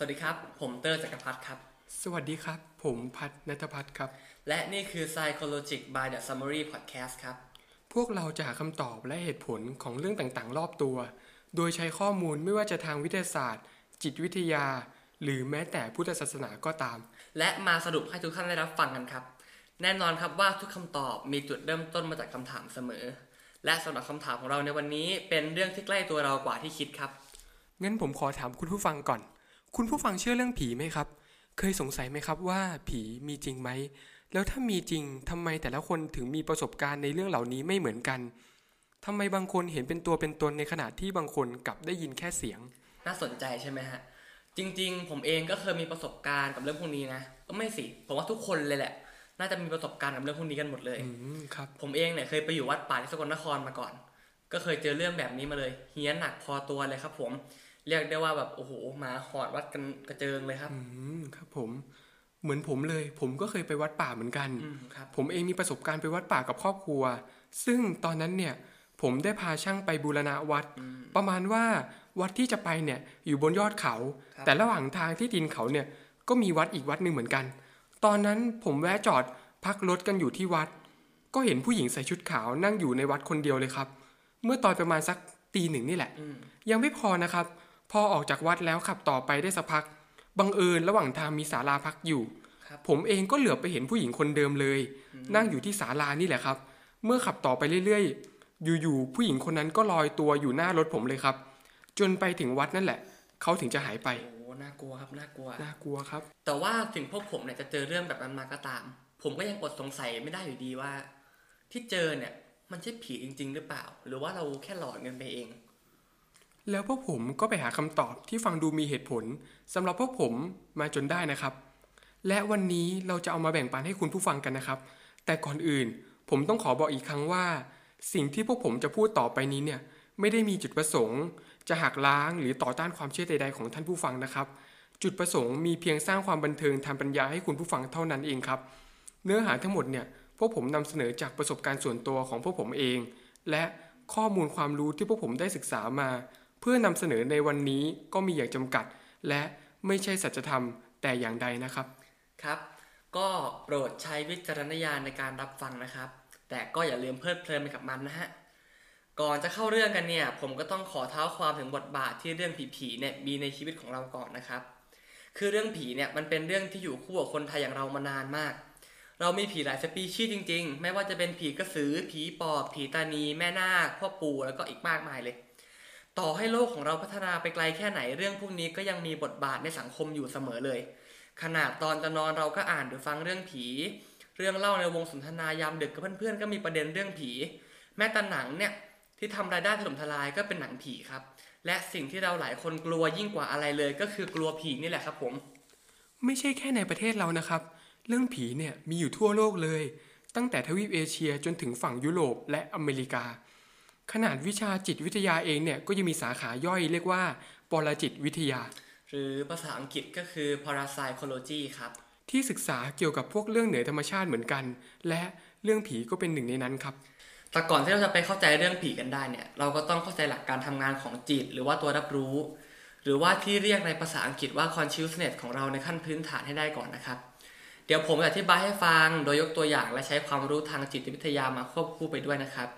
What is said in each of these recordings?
สวัสดีครับ ผมเตอร์จักรพัฒน์ครับ สวัสดีครับ ผมพัฒนัทพัฒน์ครับ และนี่คือ Psychologic by the Summary Podcast ครับ พวกเราจะหาคำตอบและเหตุผลของเรื่องต่างๆ รอบตัว โดยใช้ข้อมูลไม่ว่าจะทางวิทยาศาสตร์ จิตวิทยา หรือแม้แต่พุทธศาสนาก็ตาม และมาสรุปให้ทุกท่านได้รับฟังกันครับ แน่นอนครับว่าทุกคำตอบมีจุดเริ่มต้นมาจากคำถามเสมอ และสำหรับคำถามของเราในวันนี้เป็นเรื่องที่ใกล้ตัวเรากว่าที่คิดครับงั้นผมขอถามคุณผู้ฟังก่อน คุณผู้ฟังเชื่อเรื่องผีไหมครับ เคยสงสัยไหมครับว่าผีมีจริงไหม แล้วถ้ามีจริงทำไมแต่ละคนถึงมีประสบการณ์ในเรื่องเหล่านี้ไม่เหมือนกันทำไมบางคนเห็นเป็นตัวเป็นตนในขณะที่บางคนกลับได้ยินแค่เสียง น่าสนใจใช่ไหมฮะ จริง ๆ ผมเองก็เคยมีประสบการณ์กับเรื่องพวกนี้นะก็ไม่สิ ผมว่าทุกคนเลยแหละ น่าจะมีประสบการณ์กับเรื่องพวกนี้กันหมดเลยอืมครับ ผมเองเนี่ยเคยไปอยู่วัดป่าที่สกลนครมาก่อน ก็เคยเจอเรื่องแบบนี้มาเลย เฮี้ยนหนักพอตัวเลยครับ ผม เรียกได้ว่าแบบโอ้โหหมาหอดวัดกันกระเจิงเลยครับ อืมครับผมเหมือนผมเลย ผมก็เคยไปวัดป่าเหมือนกันอืมครับผมเองมีประสบการณ์ไปวัดป่ากับครอบครัว ซึ่งตอนนั้นเนี่ย ผมได้พาช่างไปบูรณะวัดอืมประมาณว่าวัดที่จะไปเนี่ยอยู่บนยอดเขาครับแต่ระหว่างทางที่ดินเขาเนี่ยก็มีวัดอีกวัดหนึ่งเหมือนกัน ตอนนั้นผมแวะจอดพักรถกันอยู่ที่วัด ก็เห็นผู้หญิงใส่ชุดขาวนั่งอยู่ในวัดคนเดียวเลยครับ เมื่อตอนประมาณสักตีหนึ่งนี่แหละอืมยังไม่พอนะครับ พอออกจากวัดแล้วขับต่อไปได้สักพัก บังเอิญระหว่างทางมีศาลาพักอยู่ครับผมเองก็เหลือบไปเห็นผู้หญิงคนเดิมเลย นั่งอยู่ที่ศาลานี่แหละครับ เมื่อขับต่อไปเรื่อยๆ อยู่ๆผู้หญิงคนนั้นก็ลอยตัวอยู่หน้ารถผมเลยครับ จนไปถึงวัดนั่นแหละ เขาถึงจะหายไปโอ้โหน่ากลัวครับน่ากลัวน่ากลัวครับ แต่ว่าถึงพวกผมเนี่ยจะเจอเรื่องแบบนั้นมาก็ตาม ผมก็ยังอดสงสัยไม่ได้อยู่ดีว่า ที่เจอเนี่ยมันใช่ผีจริง ๆ หรือเปล่า หรือว่าเราแค่หลอนกันไปเอง แล้วพวกผมก็ไปหาคำตอบที่ฟังดูมีเหตุผลสำหรับพวกผมมาจนได้นะครับ และวันนี้เราจะเอามาแบ่งปันให้คุณผู้ฟังกันนะครับ แต่ก่อนอื่นผมต้องขอบอกอีกครั้งว่า สิ่งที่พวกผมจะพูดต่อไปนี้เนี่ยไม่ได้มีจุดประสงค์ จะหักล้างหรือต่อต้านความเชื่อใดๆของท่านผู้ฟังนะครับ จุดประสงค์มีเพียงสร้างความบันเทิงทางปัญญาให้คุณผู้ฟังเท่านั้นเองครับ เนื้อหาทั้งหมดเนี่ยพวกผมนำเสนอจากประสบการณ์ส่วนตัวของพวกผมเอง และข้อมูลความรู้ที่พวกผมได้ศึกษามา เพื่อนำเสนอในวันนี้ก็มีอย่างจำกัด และไม่ใช่สัจธรรมแต่อย่างใดนะครับ ครับ ก็โปรดใช้วิจารณญาณในการรับฟังนะครับ แต่ก็อย่าลืมเพลิดเพลินไปกับมันนะฮะก่อนจะเข้าเรื่องกันเนี่ย ผมก็ต้องขอเท้าความถึงบทบาทที่เรื่องผีๆเนี่ยมีในชีวิตของเราก่อนนะครับ คือเรื่องผีเนี่ยมันเป็นเรื่องที่อยู่คู่กับคนไทยอย่างเรามานานมาก เรามีผีหลายสปีชีส์จริง ๆ ไม่ว่าจะเป็นผีกระสือ ผีปอบ ผีตานี แม่นาคพ่อปู่แล้วก็อีกมากมายเลย ต่อให้โลกของเราพัฒนาไปไกลแค่ไหนเรื่องพวกนี้ก็ยังมีบทบาทในสังคมอยู่เสมอเลย ขนาดตอนจะนอนเราก็อ่านหรือฟังเรื่องผี เรื่องเล่าในวงสนทนายามดึกกับเพื่อนๆก็มีประเด็นเรื่องผี แม้แต่หนังเนี่ยที่ทำรายได้ถล่มทลายก็เป็นหนังผีครับ และสิ่งที่เราหลายคนกลัวยิ่งกว่าอะไรเลยก็คือกลัวผีนี่แหละครับผม ไม่ใช่แค่ในประเทศเรานะครับ เรื่องผีเนี่ยมีอยู่ทั่วโลกเลย ตั้งแต่ทวีปเอเชียจนถึงฝั่งยุโรปและอเมริกา ขนาดวิชาจิตวิทยาเองเนี่ยก็ยังมีสาขาย่อยเรียกว่าปรจิตวิทยา หรือภาษาอังกฤษก็คือ parapsychology ครับ ที่ศึกษาเกี่ยวกับพวกเรื่องเหนือธรรมชาติเหมือนกัน และเรื่องผีก็เป็นหนึ่งในนั้นครับ แต่ก่อนที่เราจะไปเข้าใจเรื่องผีกันได้เนี่ย เราก็ต้องเข้าใจหลักการทำงานของจิต หรือว่าตัวรับรู้ หรือว่าที่เรียกในภาษาอังกฤษว่า consciousness ของเราในขั้นพื้นฐานให้ได้ก่อนนะครับ เดี๋ยวผมจะอธิบายให้ฟัง โดยยกตัวอย่างและใช้ความรู้ทางจิตวิทยามาควบคู่ไปด้วยนะครับ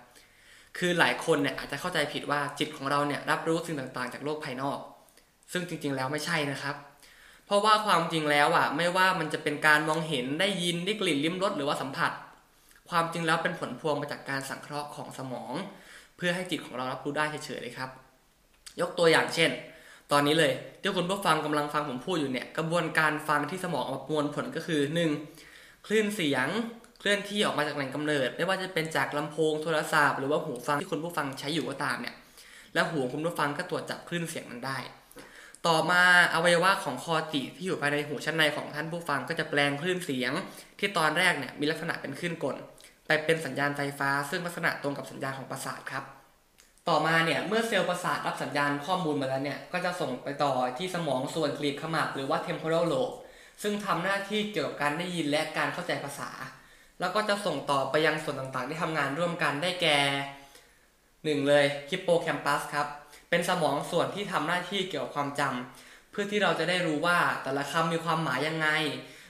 คือหลายคนเนี่ยอาจจะเข้าใจผิดว่าจิตของเราเนี่ยรับรู้สิ่งต่างๆ จากโลกภายนอก ซึ่งจริงๆแล้วไม่ใช่นะครับ เพราะว่าความจริงแล้วอะไม่ว่ามันจะเป็นการมองเห็นได้ยินได้กลิ่นลิ้มรสหรือว่าสัมผัส ความจริงแล้วเป็นผลพวงมาจากการสังเคราะห์ของสมอง เพื่อให้จิตของเรารับรู้ได้เฉยๆเลยครับ ยกตัวอย่างเช่น ตอนนี้เลยที่คุณผู้ฟังกำลังฟังผมพูดอยู่เนี่ยกระบวนการฟังที่สมองออกมาประมวลผลก็คือ 1. คลื่นเสียง เคลื่อนที่ออกมาจากแหล่งกำเนิด ไม่ว่าจะเป็นจากลำโพงโทรศัพท์หรือว่าหูฟังที่คุณผู้ฟังใช้อยู่ก็ตามเนี่ยแล้วหูของคุณผู้ฟังก็ตรวจจับคลื่นเสียงนั้นได้ ต่อมาอวัยวะของคอติที่อยู่ภายในหูชั้นในของท่านผู้ฟังก็จะแปลงคลื่นเสียง ที่ตอนแรกเนี่ยมีลักษณะเป็นคลื่นกลไปเป็นสัญญาณไฟฟ้า ซึ่งลักษณะตรงกับสัญญาณของประสาทครับ ต่อมาเนี่ยเมื่อเซลล์ประสาทรับสัญญาณข้อมูลมาแล้วเนี่ยก็จะส่งไปต่อที่สมองส่วนกลีบขมับหรือว่า temporal lobe ซึ่งทำหน้าที่เกี่ยวกับการได้ยินและการเข้าใจภาษา แล้วก็จะส่งต่อไปยังส่วนต่างๆ ที่ทำงานร่วมกันได้แก่หนึ่งเลยฮิปโปแคมปัสครับ เป็นสมองส่วนที่ทำหน้าที่เกี่ยวกับความจำเพื่อที่เราจะได้รู้ว่าแต่ละคำมีความหมายยังไง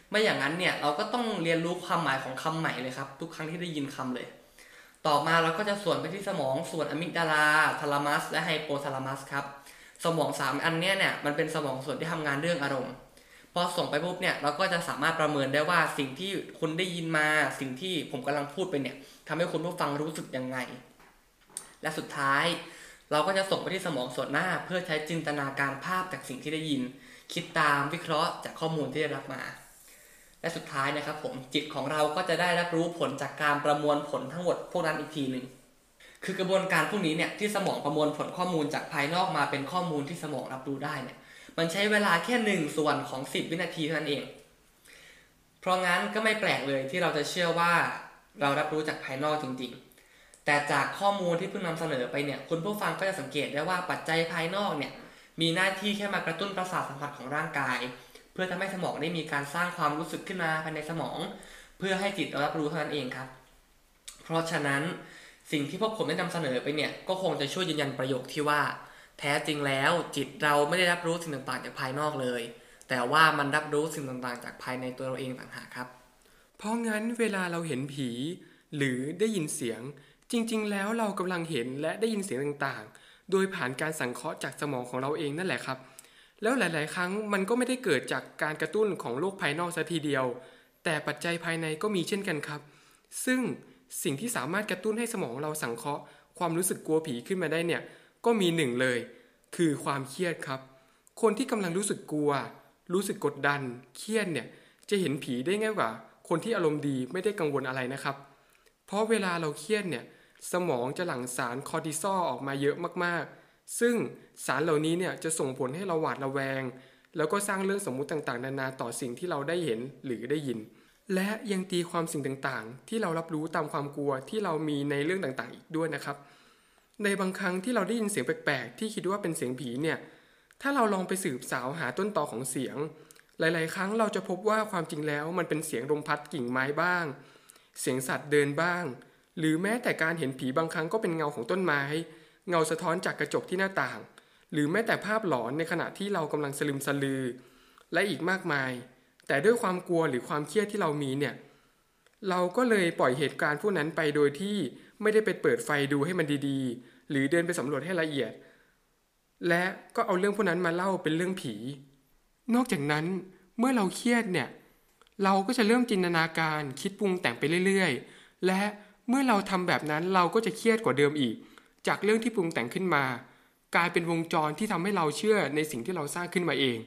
ไม่อย่างนั้นเนี่ยเราก็ต้องเรียนรู้ความหมายของคำใหม่เลยครับ ทุกครั้งที่ได้ยินคำเลย ต่อมาเราก็จะส่วนไปที่สมองส่วนอะมิกดาลาทาลามัส และไฮโปทาลามัสครับ สมองสามอันนี้เนี่ยมันเป็นสมองส่วนที่ทำงานเรื่องอารมณ์ พอส่งไปปุ๊บเนี่ยเราก็จะสามารถประเมินได้ว่าสิ่งที่คุณได้ยินมาสิ่งที่ผมกำลังพูดไปเนี่ยทำให้คุณผู้ฟังรู้สึกยังไง และสุดท้าย เราก็จะส่งไปที่สมองส่วนหน้า เพื่อใช้จินตนาการภาพจากสิ่งที่ได้ยิน คิดตามวิเคราะห์จากข้อมูลที่ได้รับมา และสุดท้ายนะครับผมจิตของเราก็จะได้รับรู้ผลจากการประมวลผลทั้งหมดพวกนั้นอีกทีหนึ่งคือกระบวนการพวกนี้เนี่ยที่สมองประมวลผลข้อมูลจากภายนอกมาเป็นข้อมูลที่สมองรับรู้ได้เนี่ย มันใช้เวลาแค่หนึ่งส่วนของ 10 วินาทีเท่านั้นเอง เพราะงั้นก็ไม่แปลกเลยที่เราจะเชื่อว่าเรารับรู้จากภายนอกจริง ๆ แต่จากข้อมูลที่เพิ่งนำเสนอไปเนี่ยคุณผู้ฟังก็จะสังเกตได้ว่าปัจจัยภายนอกเนี่ยมีหน้าที่แค่มากระตุ้นประสาทสัมผัสของร่างกาย เพื่อทำให้สมองได้มีการสร้างความรู้สึกขึ้นมาภายในสมอง เพื่อให้จิตรับรู้เท่านั้นเองครับ เพราะฉะนั้นสิ่งที่พวกผมได้นำเสนอไปเนี่ยก็คงจะช่วยยืนยันประโยคที่ว่า แท้จริงแล้วจิตเราไม่ได้รับรู้สิ่งต่างๆจากภายนอกเลย แต่ว่ามันรับรู้สิ่งต่างๆ จากภายในตัวเราเองต่างหากครับ เพราะงั้นเวลาเราเห็นผี หรือได้ยินเสียง จริง ๆ แล้วเรากำลังเห็นและได้ยินเสียงต่างๆ โดยผ่านการสังเคราะห์จากสมองของเราเองนั่นแหละครับ แล้วหลาย ๆ ครั้งมันก็ไม่ได้เกิดจากการกระตุ้นของโลกภายนอกซะทีเดียว แต่ปัจจัยภายในก็มีเช่นกันครับ ซึ่งสิ่งที่สามารถกระตุ้นให้สมองเราสังเคราะห์ ความรู้สึกกลัวผีขึ้นมาได้เนี่ย ก็มีหนึ่งเลย คือความเครียดครับ คนที่กำลังรู้สึกกลัว รู้สึกกดดัน เครียดเนี่ยจะเห็นผีได้ง่ายกว่า คนที่อารมณ์ดีไม่ได้กังวลอะไรนะครับ เพราะเวลาเราเครียดเนี่ยสมองจะหลั่งสารคอร์ติซอลออกมาเยอะมากๆ ซึ่งสารเหล่านี้เนี่ยจะส่งผลให้เราหวาดระแวง แล้วก็สร้างเรื่องสมมุติต่างๆ นานาต่อสิ่งที่เราได้เห็นหรือได้ยิน และยังตีความสิ่งต่างๆ ที่เรารับรู้ตามความกลัวที่เรามีในเรื่องต่างๆ อีกด้วยนะครับ ในบางครั้งที่เราได้ยินเสียงแปลกๆ ที่คิดว่าเป็นเสียงผีเนี่ย ถ้าเราลองไปสืบสาวหาต้นตอของเสียง หลาย ๆ ครั้งเราจะพบว่าความจริงแล้วมันเป็นเสียงลมพัดกิ่งไม้บ้าง เสียงสัตว์เดินบ้าง หรือแม้แต่การเห็นผีบางครั้งก็เป็นเงาของต้นไม้ เงาสะท้อนจากกระจกที่หน้าต่าง หรือแม้แต่ภาพหลอนในขณะที่เรากำลังสลึมสลือ และอีกมากมาย แต่ด้วยความกลัวหรือความเครียดที่เรามีเนี่ย เราก็เลยปล่อยเหตุการณ์พวกนั้นไปโดยที่ ไม่ได้ไปเปิดไฟดูให้มันดีๆ หรือเดินไปสำรวจให้ละเอียด และก็เอาเรื่องพวกนั้นมาเล่าเป็นเรื่องผี นอกจากนั้นเมื่อเราเครียดเนี่ย เราก็จะเริ่มจินตนาการคิดปรุงแต่งไปเรื่อยๆ และเมื่อเราทำแบบนั้นเราก็จะเครียดกว่าเดิมอีก จากเรื่องที่ปรุงแต่งขึ้นมา กลายเป็นวงจรที่ทำให้เราเชื่อในสิ่งที่เราสร้างขึ้นมาเอง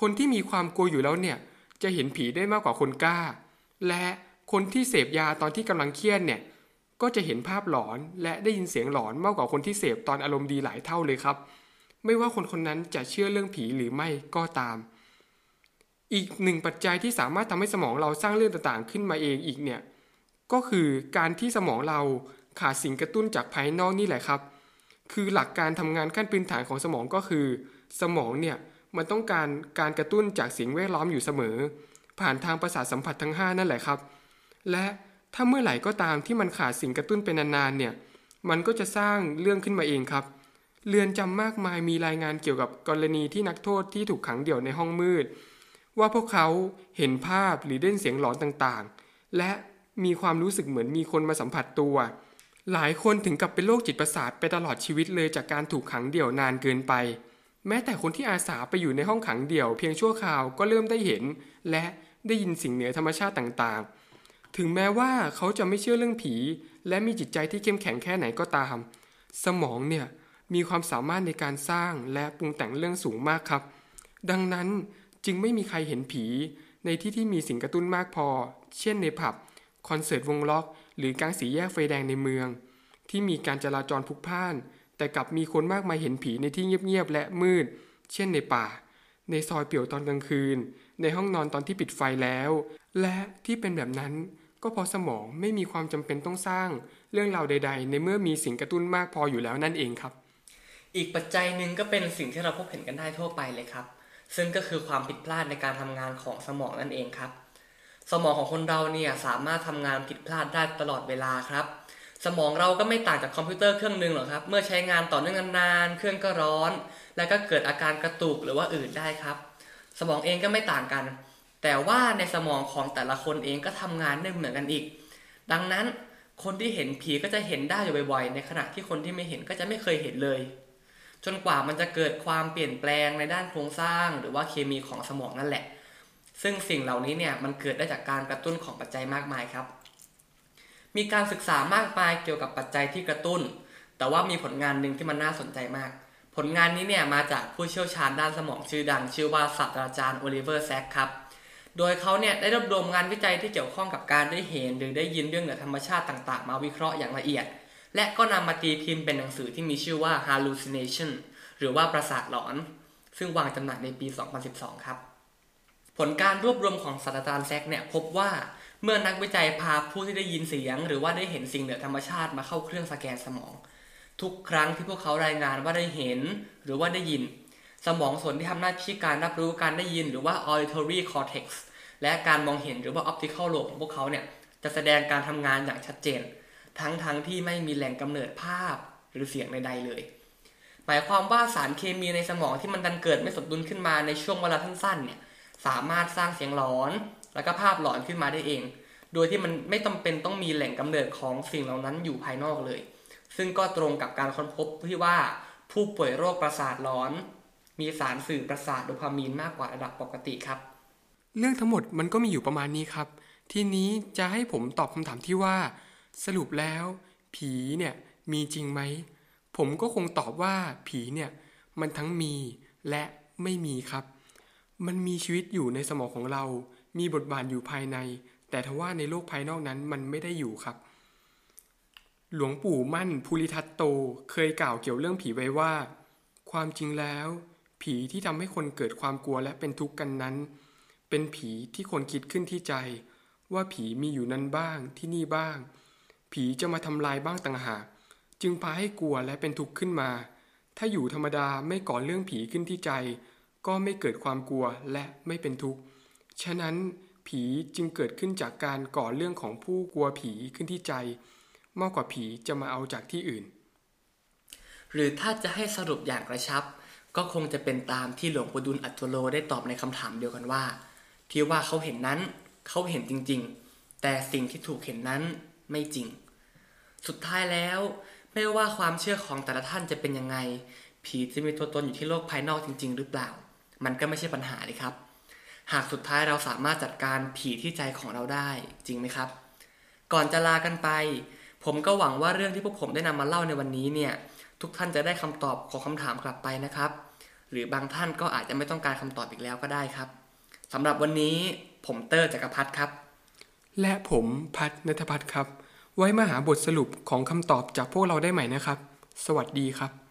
คนที่มีความกลัวอยู่แล้วเนี่ยจะเห็นผีได้มากกว่าคนกล้า และคนที่เสพยาตอนที่กำลังเครียดเนี่ย ก็จะเห็นภาพหลอนและได้ยินเสียงหลอนมากกว่าคนที่เสพตอนอารมณ์ดีหลายเท่าเลยครับ ไม่ว่าคนคนนั้นจะเชื่อเรื่องผีหรือไม่ก็ตาม อีกหนึ่งปัจจัยที่สามารถทำให้สมองเราสร้างเรื่องต่างๆ ขึ้นมาเองอีกเนี่ยก็คือการที่สมองเราขาดสิ่งกระตุ้นจากภายนอกนี่แหละครับ คือหลักการทำงานขั้นพื้นฐานของสมองก็คือ สมองเนี่ยมันต้องการการกระตุ้นจากสิ่งแวดล้อมอยู่เสมอ ผ่านทางประสาทสัมผัสทั้ง 5 นั่นแหละครับ และ ถ้าเมื่อไหร่ก็ตามที่มันขาดสิ่งกระตุ้นเป็นนานๆเนี่ย มันก็จะสร้างเรื่องขึ้นมาเองครับ เรือนจำมากมายมีรายงานเกี่ยวกับกรณีที่นักโทษที่ถูกขังเดี่ยวในห้องมืด ว่าพวกเขาเห็นภาพหรือได้นเสียงหลอนต่างๆ และมีความรู้สึกเหมือนมีคนมาสัมผัสตัว หลายคนถึงกับเป็นโรคจิตประสาทไปตลอดชีวิตเลยจากการถูกขังเดี่ยวนานเกินไป แม้แต่คนที่อาสาไปอยู่ในห้องขังเดี่ยวเพียงชั่วคราวก็เริ่มได้เห็น และได้ยินสิ่งเหนือธรรมชาติต่างๆ ถึงแม้ว่าเขาจะไม่เชื่อเรื่องผี และมีจิตใจที่เข้มแข็งแค่ไหนก็ตาม สมองเนี่ยมีความสามารถในการสร้างและปรุงแต่งเรื่องสูงมากครับ ดังนั้นจึงไม่มีใครเห็นผี ในที่ที่มีสิ่งกระตุ้นมากพอ เช่นในผับ คอนเสิร์ตวงล็อก หรือกลางสีแยกไฟแดงในเมือง ที่มีการจราจรพลุกพล่าน แต่กลับมีคนมากมายเห็นผีในที่เงียบๆและมืด เช่นในป่า ในซอยเปี่ยวตอนกลางคืน ในห้องนอนตอนที่ปิดไฟแล้ว และที่เป็นแบบนั้นก็เพราะสมองไม่มีความจำเป็นต้องสร้างเรื่องราวใด ๆ ในเมื่อมีสิ่งกระตุ้นมากพออยู่แล้วนั่นเองครับ อีกปัจจัยหนึ่งก็เป็นสิ่งที่เราพบเห็นกันได้ทั่วไปเลยครับ ซึ่งก็คือความผิดพลาดในการทำงานของสมองนั่นเองครับ สมองของคนเราเนี่ยสามารถทำงานผิดพลาดได้ตลอดเวลาครับ สมองเราก็ไม่ต่างจากคอมพิวเตอร์เครื่องหนึ่งหรอกครับ เมื่อใช้งานต่อเนื่องนานๆเครื่องก็ร้อน แล้วก็เกิดอาการกระตุกหรือว่าอื่นได้ครับ สมองเองก็ไม่ต่างกัน แต่ว่าในสมองของแต่ละคนเองก็ทำงานได้เหมือนกันอีก ดังนั้นคนที่เห็นผีก็จะเห็นได้อยู่บ่อยๆ ในขณะที่คนที่ไม่เห็นก็จะไม่เคยเห็นเลย จนกว่ามันจะเกิดความเปลี่ยนแปลงในด้านโครงสร้าง หรือว่าเคมีของสมองนั่นแหละ ซึ่งสิ่งเหล่านี้เนี่ยมันเกิดได้จากการกระตุ้นของปัจจัยมากมายครับ มีการศึกษามากมายเกี่ยวกับปัจจัยที่กระตุ้น แต่ว่ามีผลงานหนึ่งที่มันน่าสนใจมาก ผลงานนี้เนี่ยมาจากผู้เชี่ยวชาญด้านสมองชื่อดัง ชื่อว่าศาสตราจารย์โอลิเวอร์แซกครับ โดยเขาเนี่ยได้รวบรวมงานวิจัยที่เกี่ยวข้องกับการได้เห็นหรือได้ยินเรื่องเหนือธรรมชาติต่างๆ มาวิเคราะห์อย่างละเอียด และก็นำมาตีพิมพ์เป็นหนังสือที่มีชื่อว่า hallucination หรือว่าประสาทหลอน ซึ่งวางจำหน่ายในปี 2012 ครับ ผลการรวบรวมของศาสตราจารย์แซกเนี่ยพบว่าเมื่อนักวิจัยพาผู้ที่ได้ยินเสียง หรือว่าได้เห็นสิ่งเหนือธรรมชาติมาเข้าเครื่องสแกนสมอง ทุกครั้งที่พวกเขารายงานว่าได้เห็น หรือว่าได้ยิน สมองส่วนที่ทำหน้าที่การรับรู้การได้ยิน หรือว่า auditory cortex และการมองเห็นหรือว่า optical lobe ของพวกเขาเนี่ยจะแสดงการทำงานอย่างชัดเจน ทั้งทั้งที่ไม่มีแหล่งกำเนิดภาพหรือเสียงใดๆเลย หมายความว่าสารเคมีในสมองที่มันดันเกิดไม่สมดุลขึ้นมาในช่วงเวลาสั้นๆเนี่ยสามารถสร้างเสียงหลอน แล้วก็ภาพหลอนขึ้นมาได้เอง โดยที่มันไม่จำเป็นต้องมีแหล่งกำเนิดของสิ่งเหล่านั้นอยู่ภายนอกเลย ซึ่งก็ตรงกับการค้นพบที่ว่าผู้ป่วยโรคประสาทหลอน มีสารสื่อประสาทโดพามีนมากกว่าระดับปกติครับ เรื่องทั้งหมดมันก็มีอยู่ประมาณนี้ครับ ทีนี้จะให้ผมตอบคำถามที่ว่า สรุปแล้ว ผีเนี่ยมีจริงไหม ผมก็คงตอบว่าผีเนี่ยมันทั้งมีและไม่มีครับ มันมีชีวิตอยู่ในสมองของเรา มีบทบาทอยู่ภายใน แต่ทว่าในโลกภายนอกนั้นมันไม่ได้อยู่ครับ หลวงปู่มั่นภูริทัตโตเคยกล่าวเกี่ยวเรื่องผีไว้ว่า ความจริงแล้ว ผีที่ทำให้คนเกิดความกลัวและเป็นทุกข์กันนั้น เป็นผีที่คนคิดขึ้นที่ใจ ว่าผีมีอยู่นั้นบ้างที่นี่บ้าง ผีจะมาทำลายบ้างต่างหาก จึงพาให้กลัวและเป็นทุกข์ขึ้นมา ถ้าอยู่ธรรมดาไม่ก่อเรื่องผีขึ้นที่ใจ ก็ไม่เกิดความกลัวและไม่เป็นทุกข์ ฉะนั้นผีจึงเกิดขึ้นจากการก่อเรื่องของผู้กลัวผีขึ้นที่ใจ มากกว่าผีจะมาเอาจากที่อื่น หรือถ้าจะให้สรุปอย่างกระชับ ก็คงจะเป็นตามที่หลวงปู่ดุลอัตโลได้ตอบในคำถามเดียวกันว่า ที่ว่าเขาเห็นนั้นเขาเห็นจริงๆ แต่สิ่งที่ถูกเห็นนั้นไม่จริง สุดท้ายแล้ว ไม่ว่าความเชื่อของแต่ละท่านจะเป็นยังไง ผีจะมีตัวตนอยู่ที่โลกภายนอกจริง ๆ หรือเปล่า มันก็ไม่ใช่ปัญหาเลยครับ หากสุดท้ายเราสามารถจัดการผีที่ใจของเราได้จริงไหมครับ ก่อนจะลากันไป ผมก็หวังว่าเรื่องที่พวกผมได้นำมาเล่าในวันนี้เนี่ยทุกท่านจะได้คำตอบของคำถามกลับไปนะครับ หรือบางท่านก็อาจจะไม่ต้องการคำตอบอีกแล้วก็ได้ครับ สำหรับวันนี้ผมเตอร์จักรพัฒน์ครับ และผมพัฒนัทพัฒน์ครับ ไว้มาหาบทสรุปของคำตอบจากพวกเราได้ใหม่นะครับ สวัสดีครับ